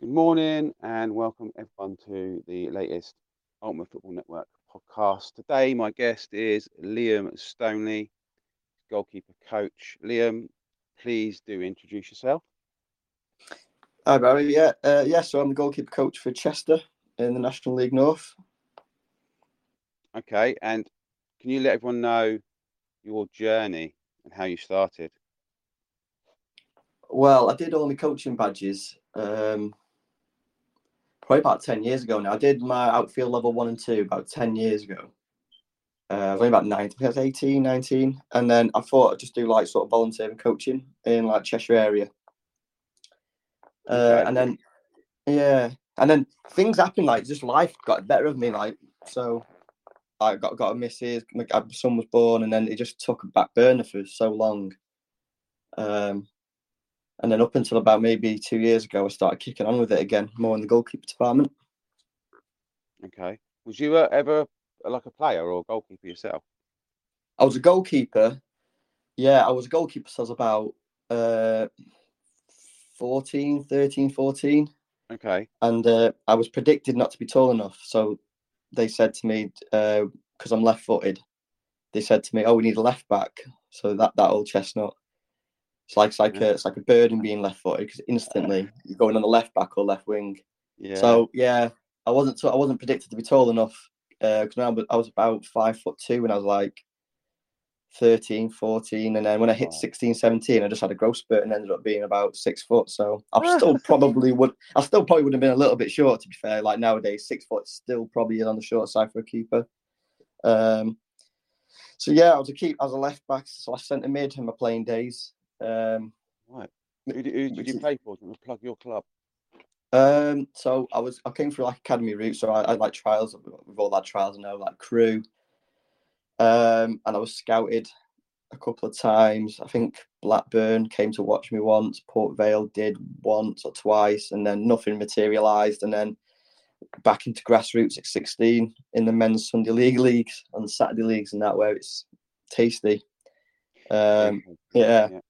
Good morning and welcome everyone to the latest Ultimate Football Network podcast. Today, my guest is Liam Stoneley, goalkeeper coach. Liam, please do introduce yourself. Hi, Barry. Yeah, uh, yeah. So I'm the goalkeeper coach for Chester in the National League North. Okay, and can you let everyone know your journey and how you started? Well, I did all my coaching badges um, probably about 10 years ago now. I did my outfield level one and two about 10 years ago. Uh, I was only about 19, I was 18, 19. And then I thought I'd just do like sort of volunteering coaching in like Cheshire area. Uh, okay. And then, yeah. And then things happened, like just life got better of me. Like, so I got, got a missus, my son was born, and then it just took a back burner for so long. Um, and then up until about maybe two years ago, I started kicking on with it again, more in the goalkeeper department. Okay. Was you uh, ever like a player or a goalkeeper yourself? I was a goalkeeper. Yeah, I was a goalkeeper since I was about uh, 14, 13, 14. Okay. And uh, I was predicted not to be tall enough. So they said to me, because uh, I'm left footed, they said to me, oh, we need a left back. So that, that old chestnut. It's like it's like a it's like a bird and being left footed because instantly you're going on the left back or left wing. Yeah. So yeah, I wasn't I wasn't predicted to be tall enough because uh, I was about five foot two when I was like 13, 14. And then when I hit 16, 17, I just had a growth spurt and ended up being about six foot. So I still probably would, I still probably would have been a little bit short to be fair. Like nowadays, six foot still probably on the short side for a keeper. Um, so yeah, I was a keep, I was a left back slash centre mid in my playing days. Um, right. Who, who, who did you play for? You plug your club? Um, so I was I came through like academy route, so I, I like trials. We've all had trials, I know, like Crewe. Um, and I was scouted a couple of times. I think Blackburn came to watch me once. Port Vale did once or twice, and then nothing materialised. And then back into grassroots at 16 in the men's Sunday league leagues and Saturday leagues, and that where it's tasty. Um, yeah. yeah.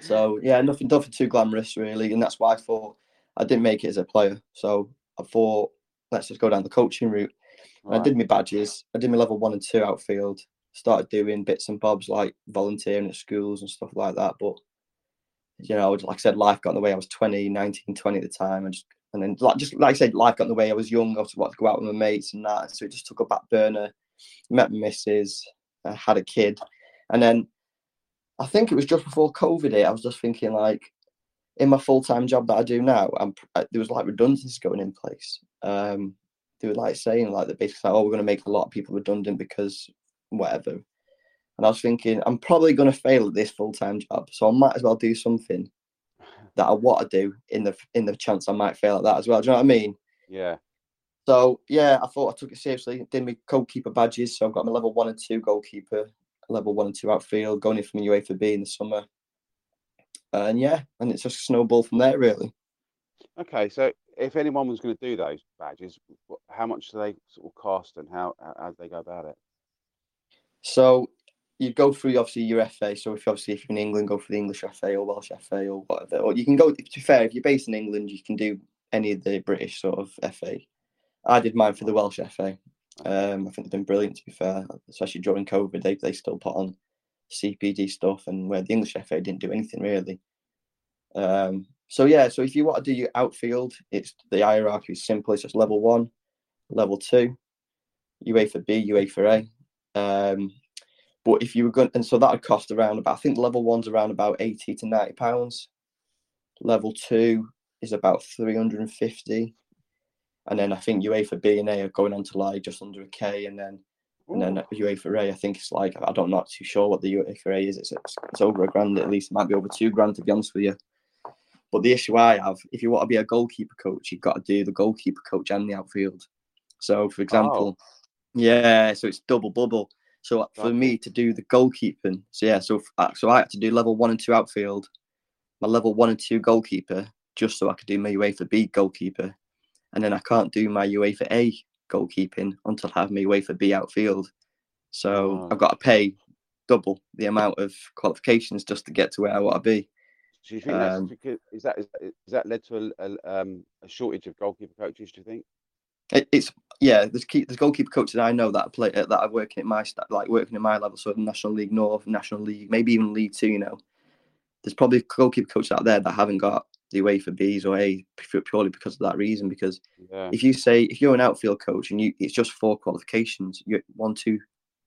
So yeah, nothing, nothing too glamorous really, and that's why I thought I didn't make it as a player. So I thought let's just go down the coaching route. Right. I did my badges. I did my level one and two outfield. Started doing bits and bobs like volunteering at schools and stuff like that. But you know, like I said, life got in the way. I was 20, 19, 20 at the time, and just and then like just like I said, life got in the way. I was young. I was about to go out with my mates and that, so it just took a back burner. Met my missus, I had a kid, and then I think it was just before COVID. I was just thinking like, in my full time job that I do now, I'm, uh, there was like redundancies going in place. Um, they were like saying like that basically, like, oh, we're going to make a lot of people redundant because whatever. And I was thinking, I'm probably going to fail at this full time job, so I might as well do something that I want to do in the in the chance I might fail at that as well. Do you know what I mean? Yeah. So yeah, I thought I took it seriously. Did my goalkeeper badges, so I've got my level one and two goalkeeper level one and two outfield, going in from UEFA B in the summer. And yeah, and it's just a snowball from there, really. Okay, so if anyone was going to do those badges, how much do they sort of cost, and how how do they go about it? So you go through obviously your FA. So if obviously if you're in England, go for the English FA or Welsh FA or whatever. Or you can go. To be fair, if you're based in England, you can do any of the British sort of FA. I did mine for the Welsh FA. Um, I think they've been brilliant to be fair, especially during COVID. They they still put on CPD stuff, and where the English FA didn't do anything really. Um, so yeah, so if you want to do your outfield, it's the hierarchy is simple. It's just level one, level two, UEFA B, UEFA A. Um, but if you were going, and so that would cost around about, I think level one's around about eighty to ninety pounds. Level two is about three hundred and then I think UEFA B and A are going on to like just under a K, and then Ooh. and then UEFA A, I think it's like I don't not too sure what the UEFA A is. It's, it's, it's over a grand at least. It might be over two grand to be honest with you. But the issue I have, if you want to be a goalkeeper coach, you've got to do the goalkeeper coach and the outfield. So, for example, oh. yeah, so it's double bubble. So for me to do the goalkeeping, so yeah, so uh, so I had to do level one and two outfield, my level one and two goalkeeper, just so I could do my UEFA B goalkeeper, and then I can't do my UEFA A goalkeeping until I have my UEFA B outfield. So oh. I've got to pay double the amount of qualifications just to get to where I want to be. Do you think um, that's because is that is, is that led to a, a, um, a shortage of goalkeeper coaches? Do you think? It, it's yeah. There's keep, there's goalkeeper coaches I know that play that are working at my like working at my level, so National League North, National League, maybe even League Two. You know, there's probably goalkeeper coaches out there that haven't got the UEFA Bs or A purely because of that reason. Because yeah. if you say if you're an outfield coach and you it's just four qualifications, you one, two,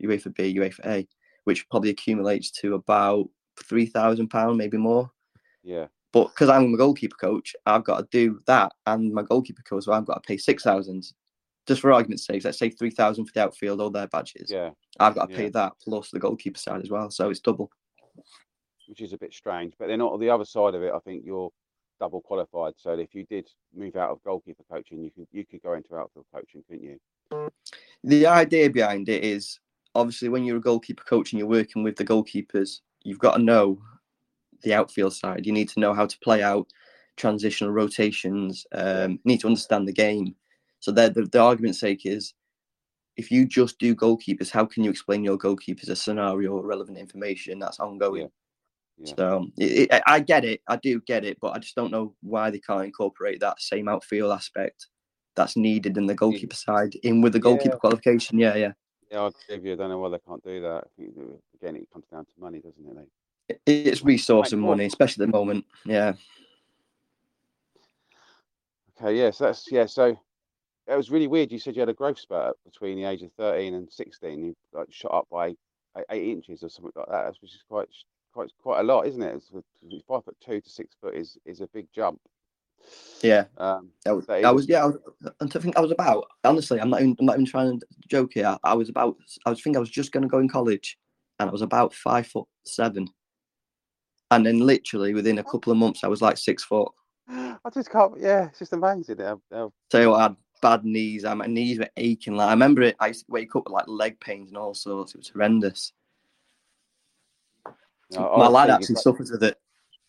UEFA B, UEFA A, for A, which probably accumulates to about three thousand pound, maybe more. Yeah. But because I'm a goalkeeper coach, I've got to do that, and my goalkeeper coach, so I've got to pay six thousand. Just for argument's sake, let's say three thousand for the outfield, all their badges. Yeah. I've got to pay that plus the goalkeeper side as well, so it's double. Which is a bit strange, but then on the other side of it, I think you're double qualified. So if you did move out of goalkeeper coaching, you could you could go into outfield coaching, couldn't you? The idea behind it is obviously when you're a goalkeeper coach and you're working with the goalkeepers, you've got to know the outfield side. You need to know how to play out transitional rotations. Um, need to understand the game. So the, the argument's sake is, if you just do goalkeepers, how can you explain your goalkeepers a scenario or relevant information that's ongoing? Yeah. Yeah. So it, it, I get it, I do get it, but I just don't know why they can't incorporate that same outfield aspect that's needed in the goalkeeper side in with the goalkeeper yeah. qualification. Yeah, yeah. Yeah, I give you. I don't know why they can't do that. again, it comes down to money, doesn't it? Like, it's resource and money, especially at the moment. Yeah. Okay. Yes, yeah, so that's yeah. So it was really weird. You said you had a growth spurt between the age of thirteen and sixteen. You like shot up by eight inches or something like that, which is quite quite quite a lot, isn't it? It's, five foot two to six foot is is a big jump. Yeah, um, I was, I was yeah. I, was, I think I was about honestly. I'm not even. I'm not even trying to joke here. I was about. I was think I was just going to go in college, and I was about five foot seven, and then literally within a couple of months, I was like six foot. I just can't. Yeah, it's just amazing. I'll, I'll... So I had bad knees. my knees were aching. Like I remember it. I used to wake up with like leg pains and all sorts. It was horrendous. No, my lad actually suffers with it.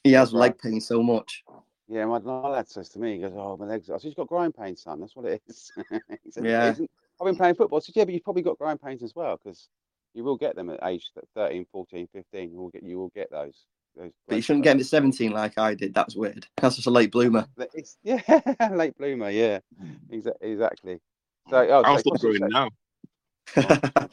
He has right. leg pain so much. Yeah, my, my lad says to me, he goes, "Oh, my legs." I said, "He's got groin pain, son. That's what it is." said, yeah. I've been playing football. I said, "Yeah, but you've probably got groin pains as well because you will get them at age 13, 14, 15. You will get you will get those." those but you shouldn't get them at 17 like I did. That's weird. That's just a late bloomer. It's, yeah, late bloomer. Yeah, exactly. So, oh, I'm still growing now.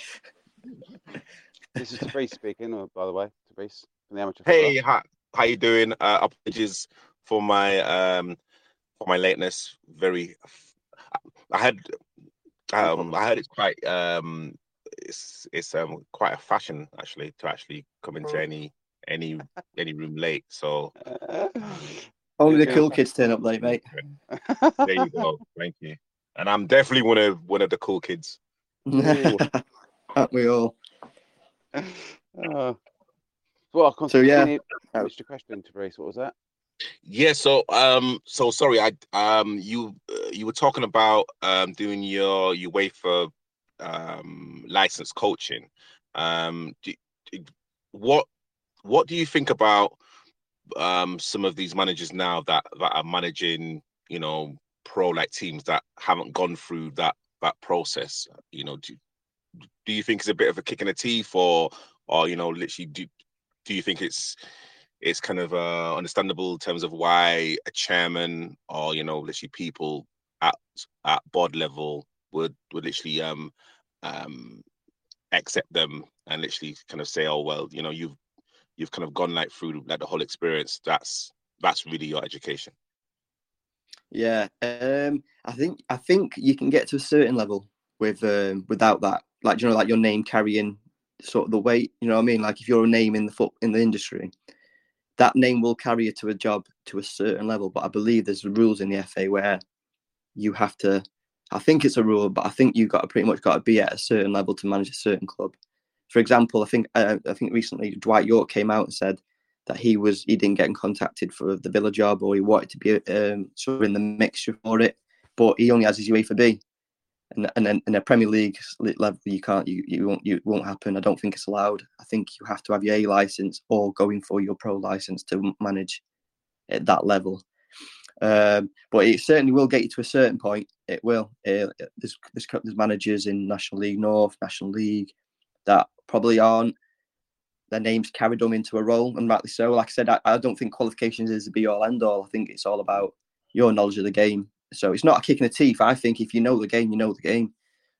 this is Fabrice speaking, uh, by the way. Fabrice from the amateur. Hey, how, how you doing? Uh, apologies for my um for my lateness. Very, I had um I heard it's quite um it's it's um quite a fashion actually to actually come into oh. any any any room late. So only the cool kids turn up late, mate. there you go. Thank you. And I'm definitely one of one of the cool kids. Aren't we all? Uh, well, so yeah, Mr. Question to Brace. What was that? Yeah, so um, so sorry, I um, you uh, you were talking about um doing your UEFA um license coaching. Um, do, what what do you think about um some of these managers now that that are managing you know pro like teams that haven't gone through that that process? You know, do do you think it's a bit of a kick in the teeth, or or you know, literally do do you think it's it's kind of uh, understandable in terms of why a chairman or you know literally people at at board level would would literally um um accept them and literally kind of say oh well you know you've you've kind of gone like through like the whole experience. That's that's really your education. Yeah um i think i think you can get to a certain level with um without that. Like you know like your name carrying sort of the weight you know what i mean like if you're a name in the foot in the industry that name will carry you to a job to a certain level. But I believe there's rules in the FA where you have to. I think it's a rule, but I think you've got to pretty much got to be at a certain level to manage a certain club. For example, I think uh, I think recently Dwight Yorke came out and said that he was he didn't get contacted for the Villa job or he wanted to be um, sort of in the mixture for it, but he only has his UEFA B and and in a Premier League level, you can't, you, you won't, you won't happen. I don't think it's allowed. I think you have to have your A license or going for your pro license to manage at that level. Um, but it certainly will get you to a certain point. It will. Uh, there's, there's, there's managers in National League North, National League that probably aren't their names carried them into a role, and rightly so. Like I said, I, I don't think qualifications is the be all end all. I think it's all about your knowledge of the game. So it's not a kick in the teeth. I think if you know the game, you know the game.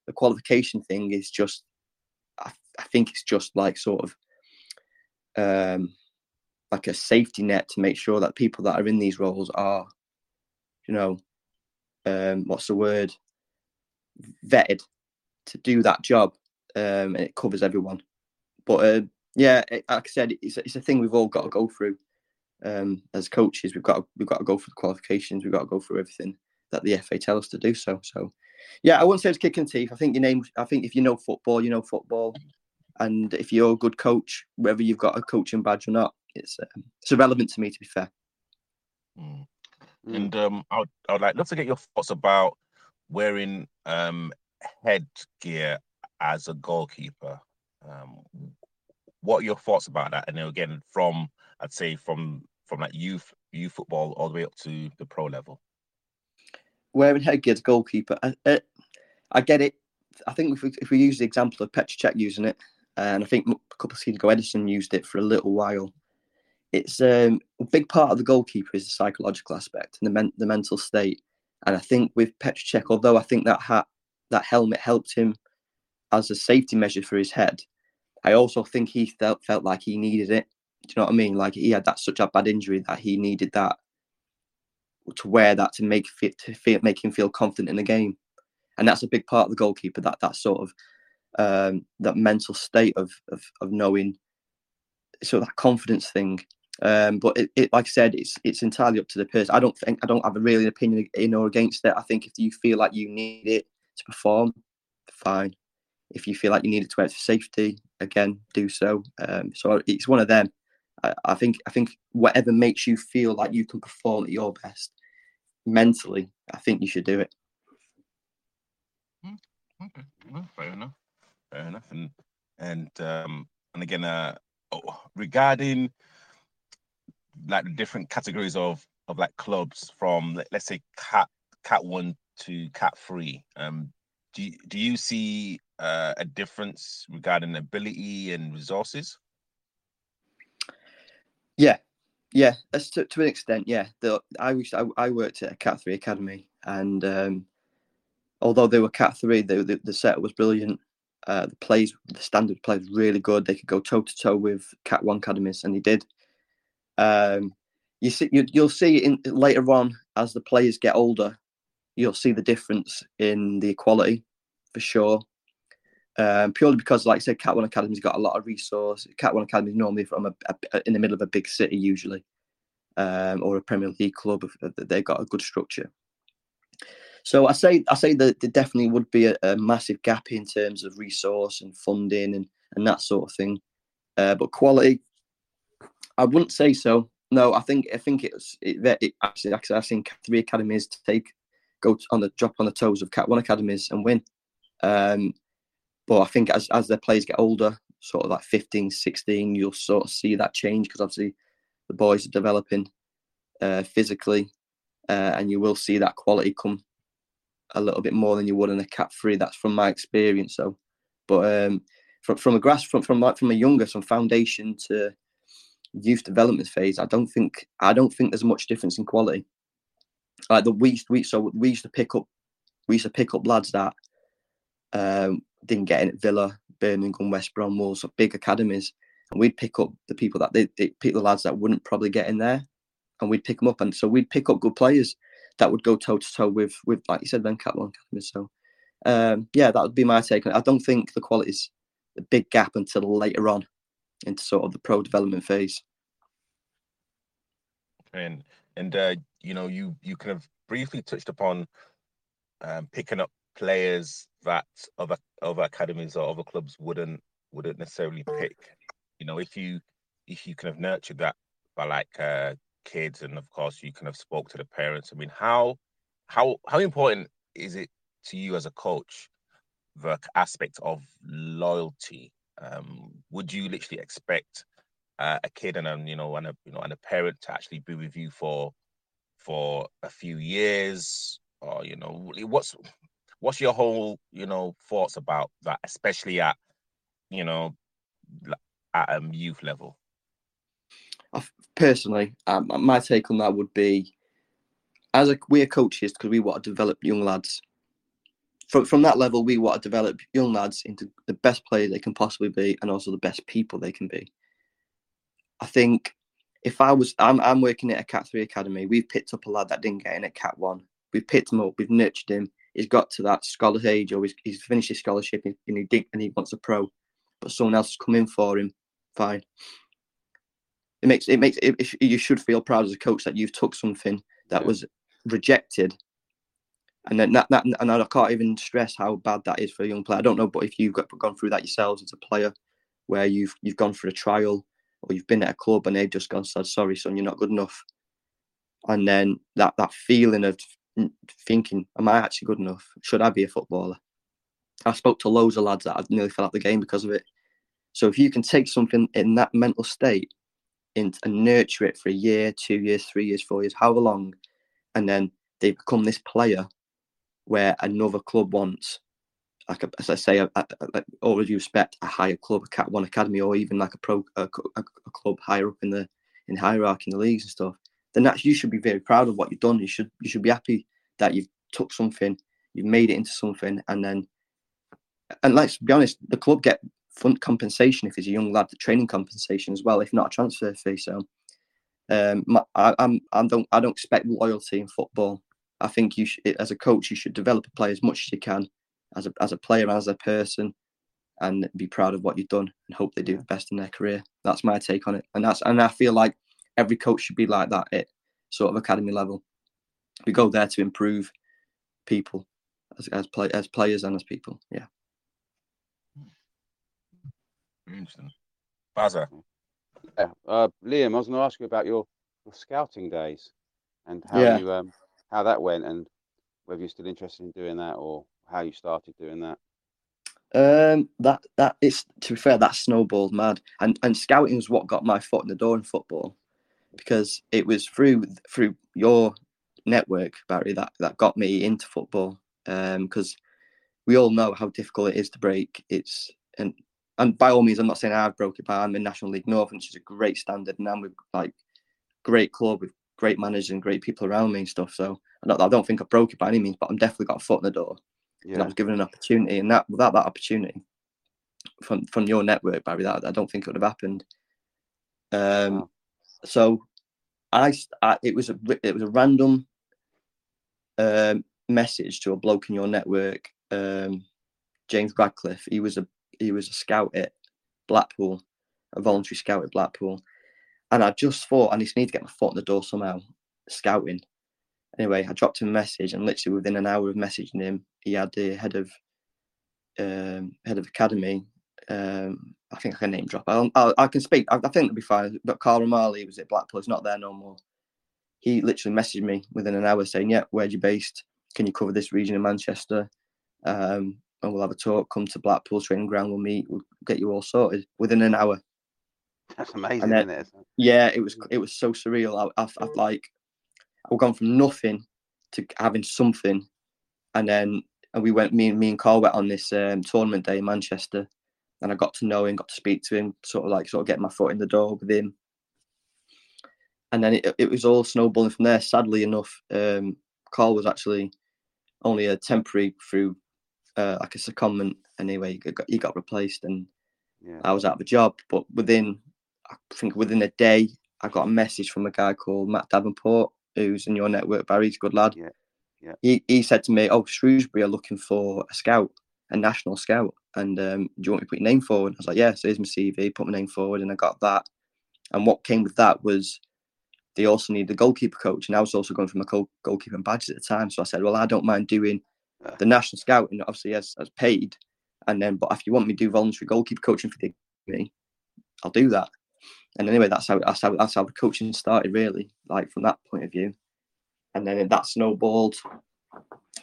The qualification thing is just, I, I think it's just like sort of, um, like a safety net to make sure that people that are in these roles are, you know, um, what's the word, vetted to do that job, um, and it covers everyone. But uh, yeah, it, like I said, it's, it's a thing we've all got to go through um, as coaches. We've got to, we've got to go through the qualifications. We've got to go through everything that the FA tell us to do. So, so yeah, I wouldn't say it's kicking teeth. I think your name. I think if you know football, you know football, and if you're a good coach, whether you've got a coaching badge or not, it's um, it's irrelevant to me. To be fair. Mm. Mm. And um, I would, I would like love to get your thoughts about wearing um, headgear as a goalkeeper. Um, what are your thoughts about that? And then again, from I'd say from from like youth youth football all the way up to the pro level. Wearing headgear as goalkeeper, I, I, I get it. I think if we, if we use the example of Petr Cech using it, and I think a couple of seasons ago Ederson used it for a little while. It's um, a big part of the goalkeeper is the psychological aspect and the men- the mental state. And I think with Petr Cech, although I think that hat, that helmet helped him as a safety measure for his head, I also think he felt felt like he needed it. Do you know what I mean? Like he had that such a bad injury that he needed that to wear that to make fit to feel, make him feel confident in the game, and that's a big part of the goalkeeper. That that sort of um, that mental state of, of of knowing of that confidence thing. Um, but it, it, like I said, it's it's entirely up to the person. I don't think I don't have a really opinion in or against it. I think if you feel like you need it to perform, fine. If you feel like you need it to wear for safety, again, do so. Um, so it's one of them. I, think I think whatever makes you feel like you can perform at your best mentally, I think you should do it. Hmm, okay, well, fair enough, fair enough, and and um, and again, uh, oh, regarding like the different categories of of like clubs from let's say cat cat one to cat three um do you, do you see uh, a difference regarding ability and resources? Yeah, yeah, as to, to an extent, yeah. The, I I, I worked at a Cat Three academy, and um, although they were Cat Three, the, the, the set was brilliant. Uh, the plays, the standard play was really good. They could go toe to toe with Cat One academies, and they did. Um, you see, you, you'll see in later on as the players get older, you'll see the difference in the equality for sure. Um, purely because, like I said, Cat One Academy's got a lot of resource. Cat One Academy normally from a, a, in the middle of a big city, usually, um, or a Premier League club. They've got a good structure. So I say I say that there definitely would be a, a massive gap in terms of resource and funding and, and that sort of thing. Uh, but quality, I wouldn't say so. No, I think I think it's it, it actually, actually I've seen three academies take go on the drop on the toes of Cat One academies and win. Um, but I think as as their players get older, sort of like 15, 16, you'll sort of see that change because obviously the boys are developing uh, physically, uh, and you will see that quality come a little bit more than you would in a Cat Three. That's from my experience. So, but um, from from a grass from from like from a younger, from foundation to youth development phase, I don't think I don't think there's much difference in quality. Like the we we so we used to pick up we used to pick up lads that um, didn't get in at Villa, Birmingham, West Brom, Wolves, big academies, and we'd pick up the people that they, they pick the lads that wouldn't probably get in there, and we'd pick them up, and so we'd pick up good players that would go toe to toe with with like you said, then Cat One academies. So um, yeah, that would be my take. I don't think the quality's a big gap until later on into sort of the pro development phase. And and uh, you know, you you kind of briefly touched upon um, picking up players that other other academies or other clubs wouldn't wouldn't necessarily pick. You know, if you if you kind of nurture that by like uh, kids, and of course you kind of spoke to the parents. I mean, how how how important is it to you as a coach the aspect of loyalty? Um, would you literally expect uh, a kid and a you know and a you know and a parent to actually be with you for for a few years, or you know, what's what's your whole you know thoughts about that, especially at you know at a youth level? Personally, um, my take on that would be, as a, we're coaches because we want to develop young lads. From from that level, we want to develop young lads into the best players they can possibly be, and also the best people they can be. I think if I was, I'm, I'm working at a Cat Three academy. We've picked up a lad that didn't get in at Cat One. We've picked him up. We've nurtured him. He's got to that scholar age, or he's, he's finished his scholarship, and he and he wants a pro, but someone else has come in for him. Fine. It makes it makes it, it, you should feel proud as a coach that you've took something that yeah. was rejected, and then that, that and I can't even stress how bad that is for a young player. I don't know, but if you've got, gone through that yourselves as a player, where you've you've gone for a trial or you've been at a club and they've just gone said sorry son you're not good enough and then that that feeling of thinking am i actually good enough? Should i be a footballer? I spoke to loads of lads that had nearly fell out the game because of it. So if you can take something in that mental state and nurture it for a year two years three years four years however long and then they become this player where another club wants like a, as I say, a, a, due respect, a higher club, a Cat One academy, or even like a pro a, a, club higher up in the in hierarchy in the leagues and stuff, then that you should be very proud of what you've done. You should you should be happy that you've took something, you've made it into something, and then and let's be honest, the club get fund compensation if he's a young lad, the training compensation as well, if not a transfer fee. So um, I, I'm I don't I don't expect loyalty in football. I think you should, as a coach, you should develop a player as much as you can as a as a player, as a person, and be proud of what you've done and hope they do the best in their career. That's my take on it, and that's and I feel like every coach should be like that at sort of academy level. We go there to improve people as as play as players and as people. Yeah. Interesting. Baza. Yeah. Uh, Liam, I was going to ask you about your, your scouting days and how yeah. you um how that went and whether you're still interested in doing that or how you started doing that? Um, that that is to be fair, that snowballed mad, and and scouting was what got my foot in the door in football, because it was through through your network, Barry, that that got me into football. Um, because we all know how difficult it is to break. It's and and by all means, I'm not saying I've broke it, but I'm in National League North, which is a great standard, and I'm with like great club with great managers and great people around me and stuff. So I don't, I don't think I broke it by any means, but I'm definitely got a foot in the door yeah. and I was given an opportunity, and that without that opportunity from from your network, Barry, that I don't think it would have happened. Um, wow. so I, I, it was a it was a random um, message to a bloke in your network, um, James Radcliffe. He was a he was a scout at Blackpool, a voluntary scout at Blackpool, and I just thought I just need to get my foot in the door somehow, scouting. Anyway, I dropped him a message, and literally within an hour of messaging him, he had the head of um, head of academy. Um, I think I can name drop. I, I, I can speak. I, I, think it'll be fine. But Carl Romali was at Blackpool. He's not there no more. He literally messaged me within an hour saying, "Yeah, where you based? Can you cover this region of Manchester? Um, and we'll have a talk. Come to Blackpool training ground. We'll meet. We'll get you all sorted within an hour." That's amazing, then, isn't it? Yeah, it was. It was so surreal. I, I, I like I've gone from nothing to having something, and then and we went. Me and me and Carl went on this um, tournament day in Manchester, and I got to know him, got to speak to him, sort of like sort of get my foot in the door with him. And then it, it was all snowballing from there. Sadly enough, um, Carl was actually only a temporary through uh, like a secondment. Anyway, he got, he got replaced, and yeah. I was out of a job. But within, I think within a day, I got a message from a guy called Matt Davenport, who's in your network, Barry's a good lad. Yeah. Yeah. He, he said to me, Oh, Shrewsbury are looking for a scout, a national scout. And um, do you want me to put your name forward? I was like, Yeah, so here's my CV, put my name forward, and I got that. And what came with that was they also needed a goalkeeper coach. And I was also going for my goal, goalkeeping badges at the time. So I said, Well, I don't mind doing the national scout, and obviously as, as paid. And then, but if you want me to do voluntary goalkeeper coaching for the me, I'll do that and anyway, that's how that's how that's how the coaching started, really, like from that point of view. And then that snowballed.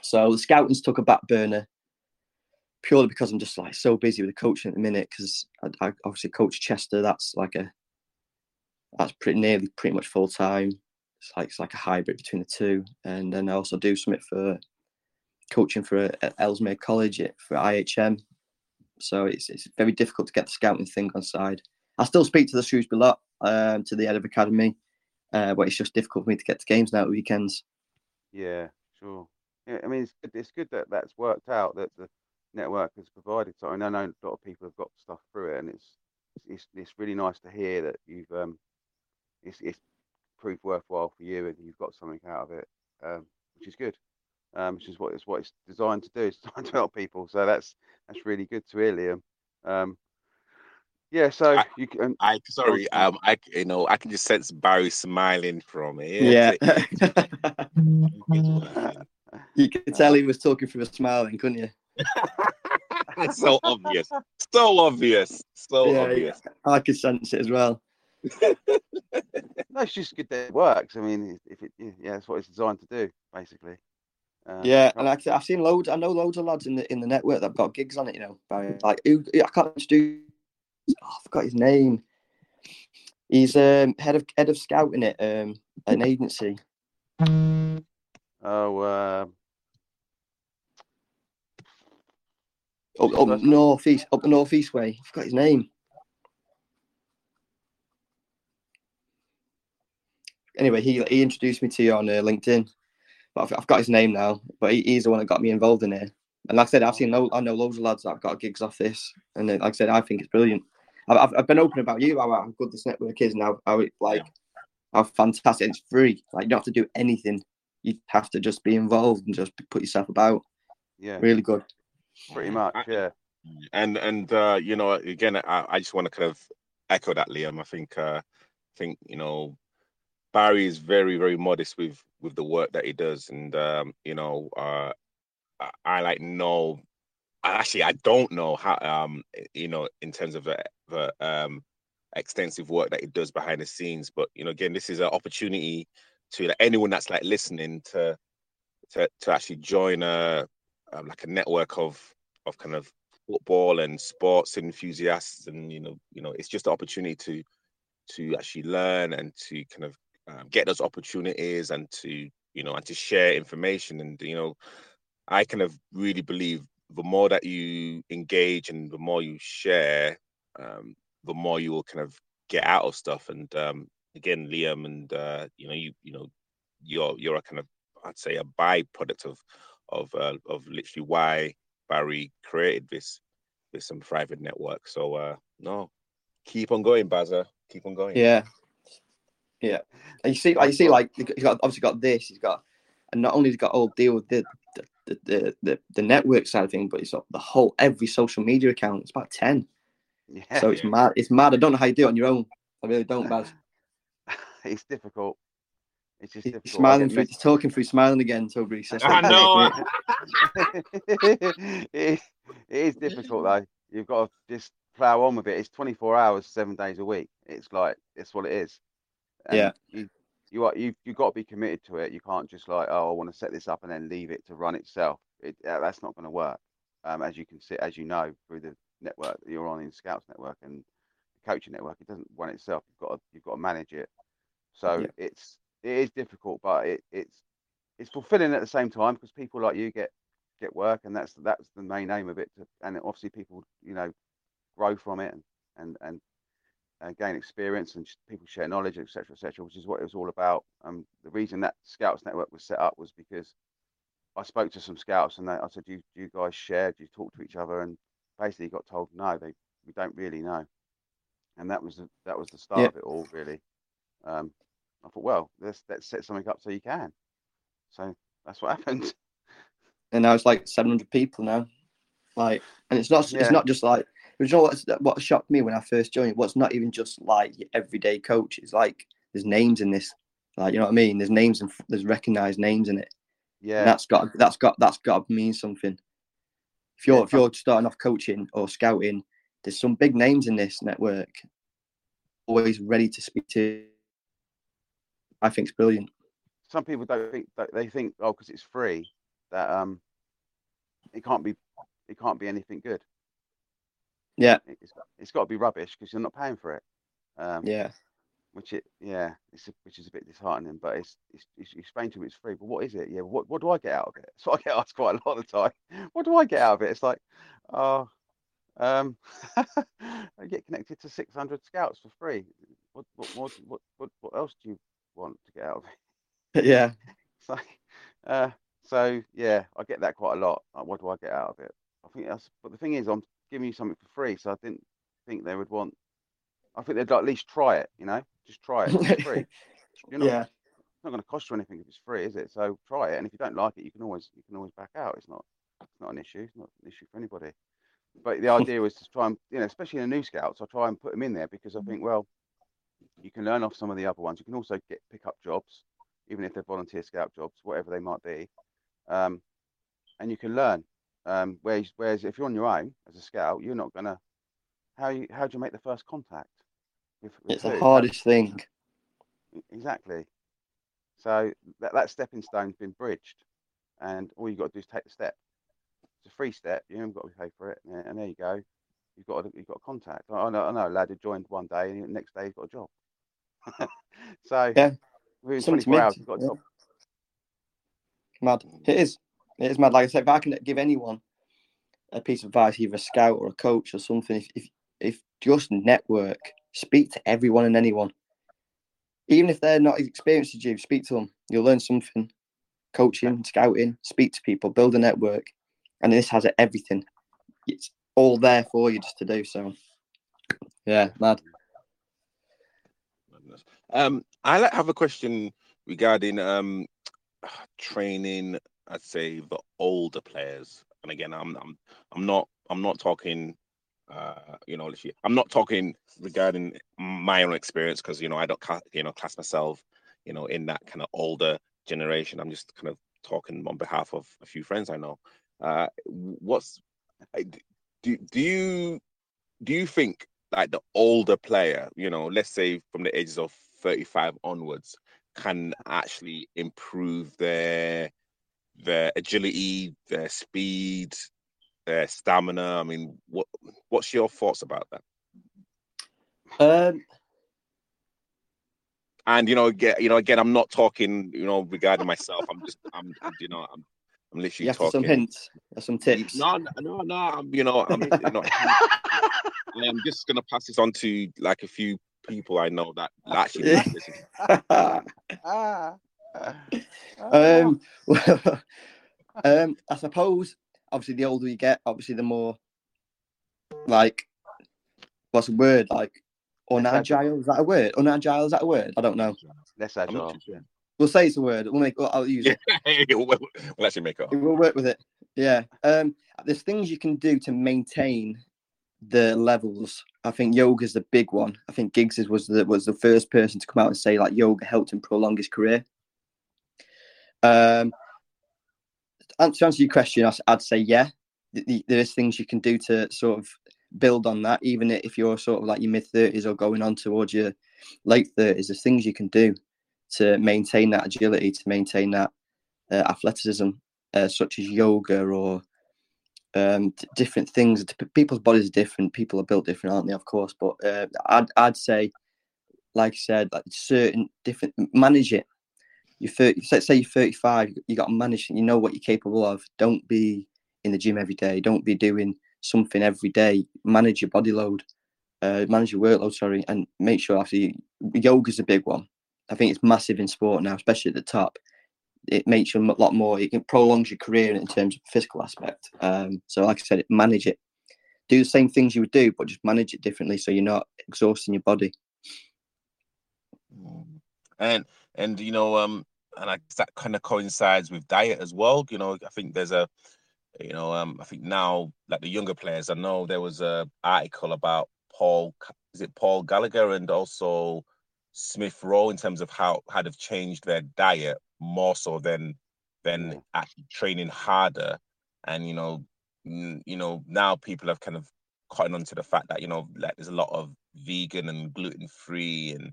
So the scouting's took a back burner purely because I'm just like so busy with the coaching at the minute. Because I, I, obviously coach Chester. That's like a that's pretty nearly pretty much full time. It's like it's like a hybrid between the two. And then I also do something for coaching for at Ellesmere College for IHM. So it's it's very difficult to get the scouting thing on side I still speak to the Shrewsbury lot, um, to the head of academy, uh, but it's just difficult for me to get to games now at weekends. Yeah, sure. Yeah, I mean, it's good, it's good that that's worked out that the network has provided something. I know a lot of people have got stuff through it, and it's it's it's really nice to hear that you've um it's it's proved worthwhile for you and you've got something out of it, um, which is good. Um, which is what it's what it's designed to do. It's designed to help people. So that's that's really good to hear, Liam. Um, yeah. So I, you can. I sorry. Um, I you know I can just sense Barry smiling from it. Yeah. you could tell he was talking through a smiling, couldn't you? It's so obvious. So obvious. So yeah, obvious. Yeah. I could sense it as well. no, it's just good that it works. I mean, if it, yeah, that's what it's designed to do, basically. Uh, yeah, and like I've seen loads. I know loads of lads in the in the network that've got gigs on it. You know, like who I can't do. Oh, I forgot his name. He's um, head of head of scouting at um, an agency. Oh, uh, up, up northeast, up the northeast way. I forgot his name. Anyway, he he introduced me to you on uh, LinkedIn, but I've, I've, got his name now. But he, he's the one that got me involved in it. And like I said, I've seen lo- I know loads of lads that have got gigs off this, and like I said, I think it's brilliant. I've, I've been open about you how, how good this network is now. How it like how fantastic it's free. Like you don't have to do anything. You have to just be involved and just put yourself about. Yeah, really good. Pretty much, yeah. And and uh, you know, again, I, I just want to kind of echo that, Liam. I think uh, I think you know Barry is very very modest with with the work that he does, and um, you know, uh, I, I like know. Actually, I don't know how um you know in terms of the, the um extensive work that he does behind the scenes, but you know, again, this is an opportunity to like, anyone that's like listening to to to actually join a um, like a network of of kind of football and sports enthusiasts, and you know, you know, it's just an opportunity to to actually learn and to kind of um, get those opportunities and to you know and to share information. And you know i kind of really believe the more that you engage and the more you share um, the more you will kind of get out of stuff. And um, again liam and uh, you know you you know you're you're a kind of i'd say a byproduct of of uh, of literally why barry created this this some private network so uh no keep on going Bazza. keep on going yeah yeah, and you see, like you see, like he's got obviously got this. He's got, and not only he's got all deal with the the, the the the network side of things, but he's got the whole every social media account. It's about ten. Yeah, so it's mad. It's mad. I don't know how you do it on your own. I really don't, Baz. it's difficult. It's just he's smiling through, he's talking through, smiling again. Toby says, "I know." it, is, it is difficult though. You've got to just plow on with it. It's 24 hours, seven days a week. It's like it's what it is. And yeah. You, you are you you got to be committed to it. You can't just like oh I want to set this up and then leave it to run itself. It, that's not going to work. Um, as you can see, as you know through the network that you're on in Scouts network and the coaching network, it doesn't run itself. You've got to you've got to manage it. So yeah. it's it is difficult, but it, it's it's fulfilling at the same time because people like you get get work, and that's that's the main aim of it. To, and obviously people you know grow from it and and and uh, gain experience and people share knowledge, etc., etc., which is what it was all about. Um, the reason that Scouts Network was set up was because I spoke to some scouts and they, I said, do you, do you guys share? Do you talk to each other? And basically got told, no, they we don't really know. And that was the, that was the start yeah. of it all, really. Um, I thought, well, let's let's set something up so you can. So that's what happened. And now it's like 700 people now. Like, and it's not yeah. it's not just like you know what's, what shocked me when I first joined? What's not even just like your everyday coach. It's like there's names in this. Like you know what I mean? There's names and there's recognized names in it. Yeah. And that's got that's got that's got to mean something. If you're yeah. if you're starting off coaching or scouting, there's some big names in this network. Always ready to speak to. I think it's brilliant. Some people don't think that they think oh because it's free that um it can't be it can't be anything good. Yeah, it's, it's got to be rubbish because you're not paying for it. Um, yeah, which it yeah, it's a, which is a bit disheartening. But it's, it's, it's you explain to me it's free, but what is it? Yeah, what what do I get out of it? So I get asked quite a lot of the time. What do I get out of it? It's like, oh, Um, I get connected to 600 scouts for free. What what what what, what else do you want to get out of it? yeah. So, uh, so yeah, I get that quite a lot. Like, what do I get out of it? I think that's. But the thing is, I'm giving you something for free, so I didn't think they would want. I think they'd at least try it. You know, just try it. It's free. You're not, yeah. It's not going to cost you anything if it's free, is it? So try it, and if you don't like it, you can always you can always back out. It's not it's not an issue. It's not an issue for anybody. But the idea was to try and you know, especially in the new scouts, I try and put them in there because I think well, you can learn off some of the other ones. You can also get pick up jobs, even if they're volunteer scout jobs, whatever they might be, um, and you can learn. Um, whereas, whereas if you're on your own as a scout, you're not gonna. How you how do you make the first contact? With, with It's the hardest thing. Exactly. So that, that stepping stone's been bridged, and all you've got to do is take the step. It's a free step. You haven't got to pay for it, and there you go. You've got a, you've got a contact. I know, I know a lad who joined one day, and the next day he's got a job. so Yeah. within Something to 24 hours, he's got a yeah. job. Mad. It is. It is mad. Like I said, if I can give anyone a piece of advice, either a scout or a coach or something, if if, if just network, speak to everyone and anyone. Even if they're not as experienced as you, speak to them. You'll learn something. Coaching, scouting, speak to people, build a network. And this has everything. It's all there for you just to do. So yeah, mad. Um, I have a question regarding um training. I'd say the older players, and again, I'm I'm I'm not I'm not talking. Uh, you know, I'm not talking regarding my own experience because you know I don't you know class myself, you know, in that kind of older generation. I'm just kind of talking on behalf of a few friends I know. Uh, what's do do you do you think like the older player, you know, let's say from the ages of 35 onwards, can actually improve their their agility, their speed, their stamina? I mean, what what's your thoughts about that? Um, And you know, again, you know, again, I'm not talking, you know, regarding myself. I'm just, I'm, you know, I'm, I'm literally you have talking. some hints or some tips. No, no, no, no. I'm, you know, I'm, you know, I am just gonna pass this on to like a few people I know that actually Yeah. listen. Ah, ah, um, um, I suppose obviously the older you get, obviously the more like what's the word like unagile? Is that a word? Unagile is that a word? I don't know. less I'm not agile. too sure. We'll say it's a word. We'll make. I'll use it. we'll, we'll actually make it. up. We'll work with it. Yeah. Um, there's things you can do to maintain the levels. I think yoga's the big one. I think Giggs was the was the first person to come out and say like yoga helped him prolong his career. Um, to answer your question, I'd say yeah. th- th- There's things you can do to sort of build on that, even if you're sort of like your mid thirties or going on towards your late thirties. There's things you can do to maintain that agility, to maintain that uh, athleticism, uh, such as yoga or um, d- different things. People's bodies are different. People are built different, aren't they? Of course, but uh, I'd I'd say, like I said, like certain different manage it. 30, let's say you're 35, you got to manage. You know what you're capable of. Don't be in the gym every day. Don't be doing something every day. Manage your body load, uh, manage your workload. Sorry, and make sure. Actually, yoga's a big one. I think it's massive in sport now, especially at the top. It makes you a lot more. It prolongs your career in terms of physical aspect. Um, so, like I said, manage it. Do the same things you would do, but just manage it differently, so you're not exhausting your body. and and you know um and I that kind of coincides with diet as well you know i think there's a you know um i think now like the younger players i know there was a article about paul is it paul gallagher and also smith rowe in terms of how how they've changed their diet more so than than actually training harder. And you know n- you know now people have kind of cotton onto the fact that you know like there's a lot of vegan and gluten free and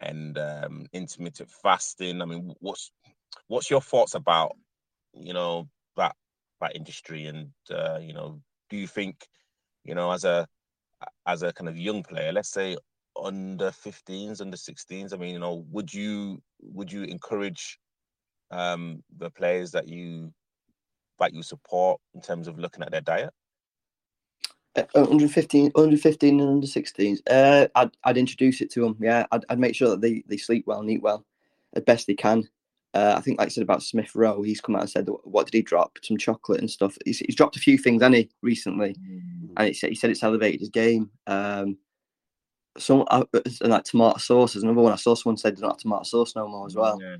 and um, intermittent fasting. I mean, what's what's your thoughts about you know that that industry, and uh, you know, do you think you know as a as a kind of young player, let's say under 15s, under 16s, I mean, you know, would you would you encourage um, the players that you that you support in terms of looking at their diet? Uh, 115, 115 and under 16s. Uh, I'd, I'd introduce it to them. Yeah, I'd, I'd make sure that they, they sleep well and eat well as best they can. Uh, I think, like I said about Smith Rowe, he's come out and said, "What did he drop? Some chocolate and stuff." He's, he's dropped a few things, and he recently, mm. and he said he said it's elevated his game. Um, some uh, like tomato sauce is another one. I saw someone said not have tomato sauce no more as well. Yeah,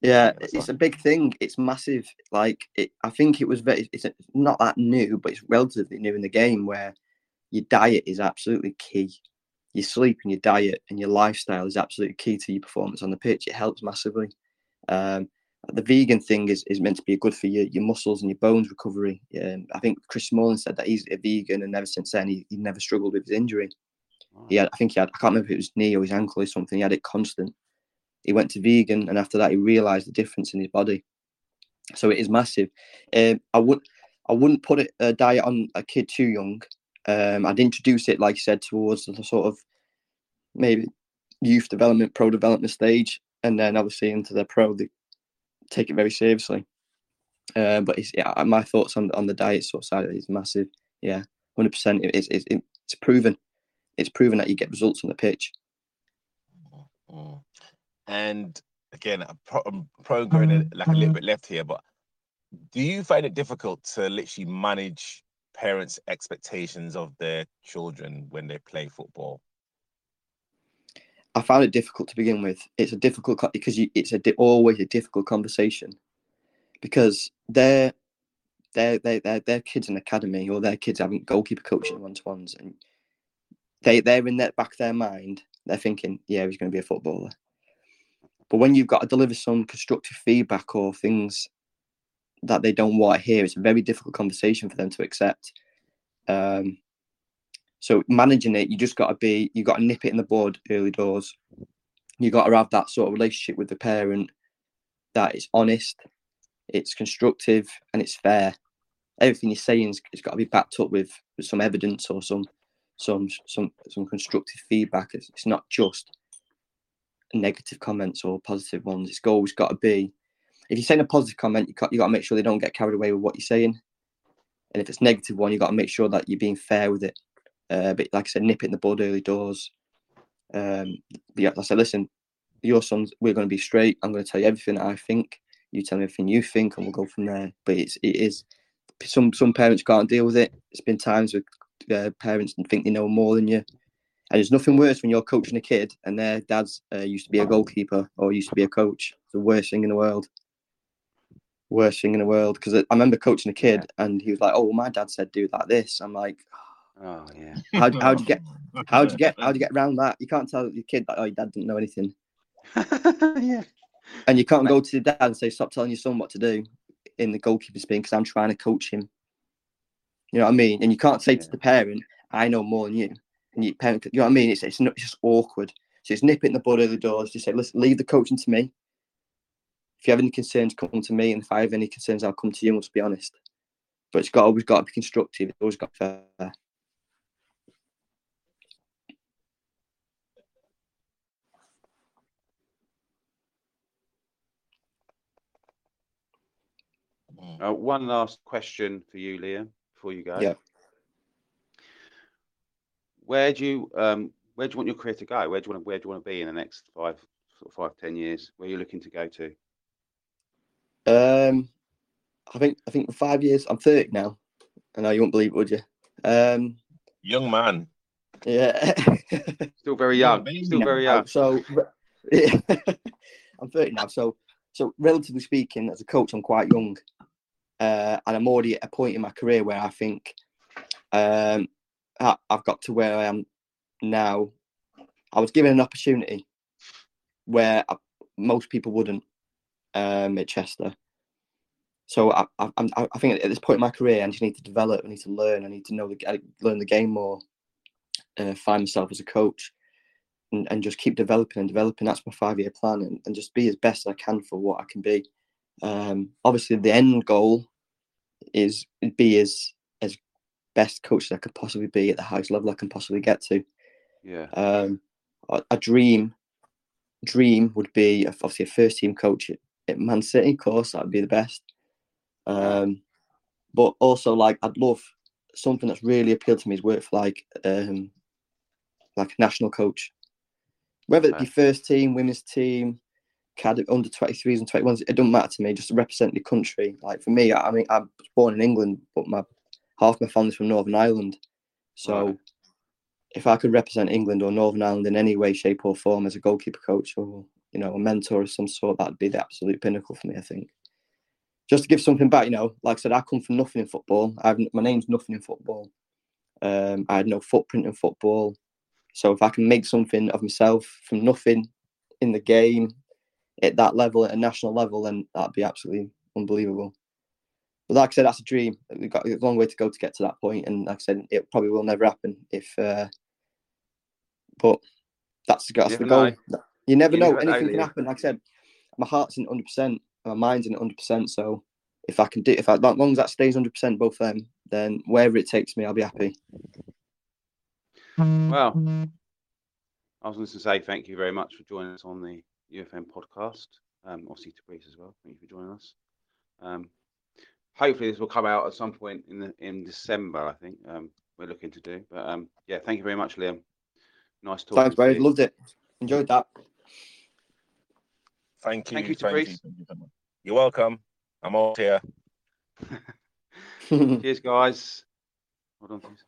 yeah it's a big thing. It's massive. Like it, I think it was very. It's not that new, but it's relatively new in the game where your diet is absolutely key. Your sleep and your diet and your lifestyle is absolutely key to your performance on the pitch. It helps massively. Um, the vegan thing is, is meant to be good for your, your muscles and your bones recovery. Um, I think Chris Smalling said that he's a vegan, and ever since then he, he never struggled with his injury. He had, I think he had, I can't remember if it was knee or his ankle or something. He had it constant. He went to vegan, and after that, he realised the difference in his body. So it is massive. Um, I would, I wouldn't put it, a diet on a kid too young. Um, I'd introduce it, like you said, towards the sort of maybe youth development, pro development stage, and then obviously into the pro, they take it very seriously. Uh, but yeah, my thoughts on on the diet sort of side is massive. Yeah, hundred percent. It's it's proven. It's proven that you get results on the pitch. Mm-hmm. And again, I'm probably going like a little bit left here, but do you find it difficult to literally manage parents' expectations of their children when they play football? I found it difficult to begin with. It's a difficult because you, it's a always a difficult conversation because they're they're they they're, they're kids in academy or their kids having goalkeeper coaching one to ones and they they're in that back of their mind they're thinking yeah he's going to be a footballer but when you've got to deliver some constructive feedback or things that they don't want to hear it's a very difficult conversation for them to accept um, so managing it, you just got to be, you got to nip it in the bud early doors. You got to have that sort of relationship with the parent that is honest, it's constructive, and it's fair. Everything you're saying has got to be backed up with, with some evidence or some some some some constructive feedback. It's, it's not just negative comments or positive ones. It's always got to be. If you're saying a positive comment, you got you got to make sure they don't get carried away with what you're saying. And if it's negative one, you got to make sure that you're being fair with it. Uh, but like I said, nip it in the bud early doors. Um, yeah, I said, listen, your sons, we're going to be straight. I'm going to tell you everything I think. You tell me everything you think, and we'll go from there. But it's it is some some parents can't deal with it. It's been times with uh, parents and think they know more than you. And there's nothing worse when you're coaching a kid and their dad's uh, used to be a goalkeeper or used to be a coach. It's the worst thing in the world. Worst thing in the world. Because I remember coaching a kid and he was like, "Oh, well, my dad said do like this." I'm like, Oh yeah. How how do you get how do you get how do you get around that? You can't tell your kid that oh your dad didn't know anything. yeah. And you can't go to your dad and say stop telling your son what to do in the goalkeeper spin because I'm trying to coach him. You know what I mean? And you can't say yeah. to the parent, I know more than you. And your parent, you know what I mean? It's it's not it's just awkward. So it's nip it in the bud of the doors. Just say, listen, leave the coaching to me. If you have any concerns, come to me. And if I have any concerns, I'll come to you. Let's be honest. But it's got always got to be constructive. It's always got to be fair. Uh, one last question for you, Liam, before you go. Yeah. Where do you um, where do you want your career to go? Where do you want to, where do you want to be in the next five sort of five ten years? Where are you looking to go to? Um, I think I think five years. I'm thirty now. I know you won't believe it, would you? Um, young man. Yeah. Still very young. Still very young. So, yeah. I'm 30 now. So, so relatively speaking, as a coach, I'm quite young uh, and I'm already at a point in my career where I think um, I, have got to where I am now. I was given an opportunity where I, most people wouldn't um, at Chester. So I, I, I, think at this point in my career, I just need to develop. I need to learn. I need to know the learn the game more. Uh, find myself as a coach, and, and just keep developing and developing. That's my five year plan, and, and just be as best as I can for what I can be. Um, obviously, the end goal is be as as best coach as I could possibly be at the highest level I can possibly get to. Yeah. Um, a, a dream dream would be obviously a first team coach at, at Man City. Of course, that would be the best. Um, but also, like, I'd love something that's really appealed to me is work for like um like a national coach, whether it be first team, women's team, academy, under twenty threes and twenty ones. It doesn't matter to me. Just to represent the country. Like for me, I, I mean, I was born in England, but my half my family's from Northern Ireland, so. Right. If I could represent England or Northern Ireland in any way, shape, or form as a goalkeeper coach or you know a mentor of some sort, that'd be the absolute pinnacle for me. I think just to give something back. You know, like I said, I come from nothing in football. I've my name's nothing in football. Um, I had no footprint in football. So if I can make something of myself from nothing in the game at that level, at a national level, then that'd be absolutely unbelievable. But like I said, that's a dream. We've got a long way to go to get to that point, and like I said, it probably will never happen. If, uh, but that's, that's the goal. know. You never You know. never know, Anything can happen. Like I said, my heart's in hundred percent, my mind's in hundred percent. So if I can do, if I, as long as that stays hundred percent, both of them, then wherever it takes me, I'll be happy. Well, I was going to say thank you very much for joining us on the UFM podcast. Um, obviously to Breeze as well. Thank you for joining us. Um, hopefully this will come out at some point in the in December. I think um, we're looking to do. But um, yeah, thank you very much, Liam. Nice talking. Thanks, to Barry. Loved it. Enjoyed that. Thank you. Thank you, thank you, Fabrice. you very much. You're welcome. I'm all here. Cheers, guys. Hold on, please.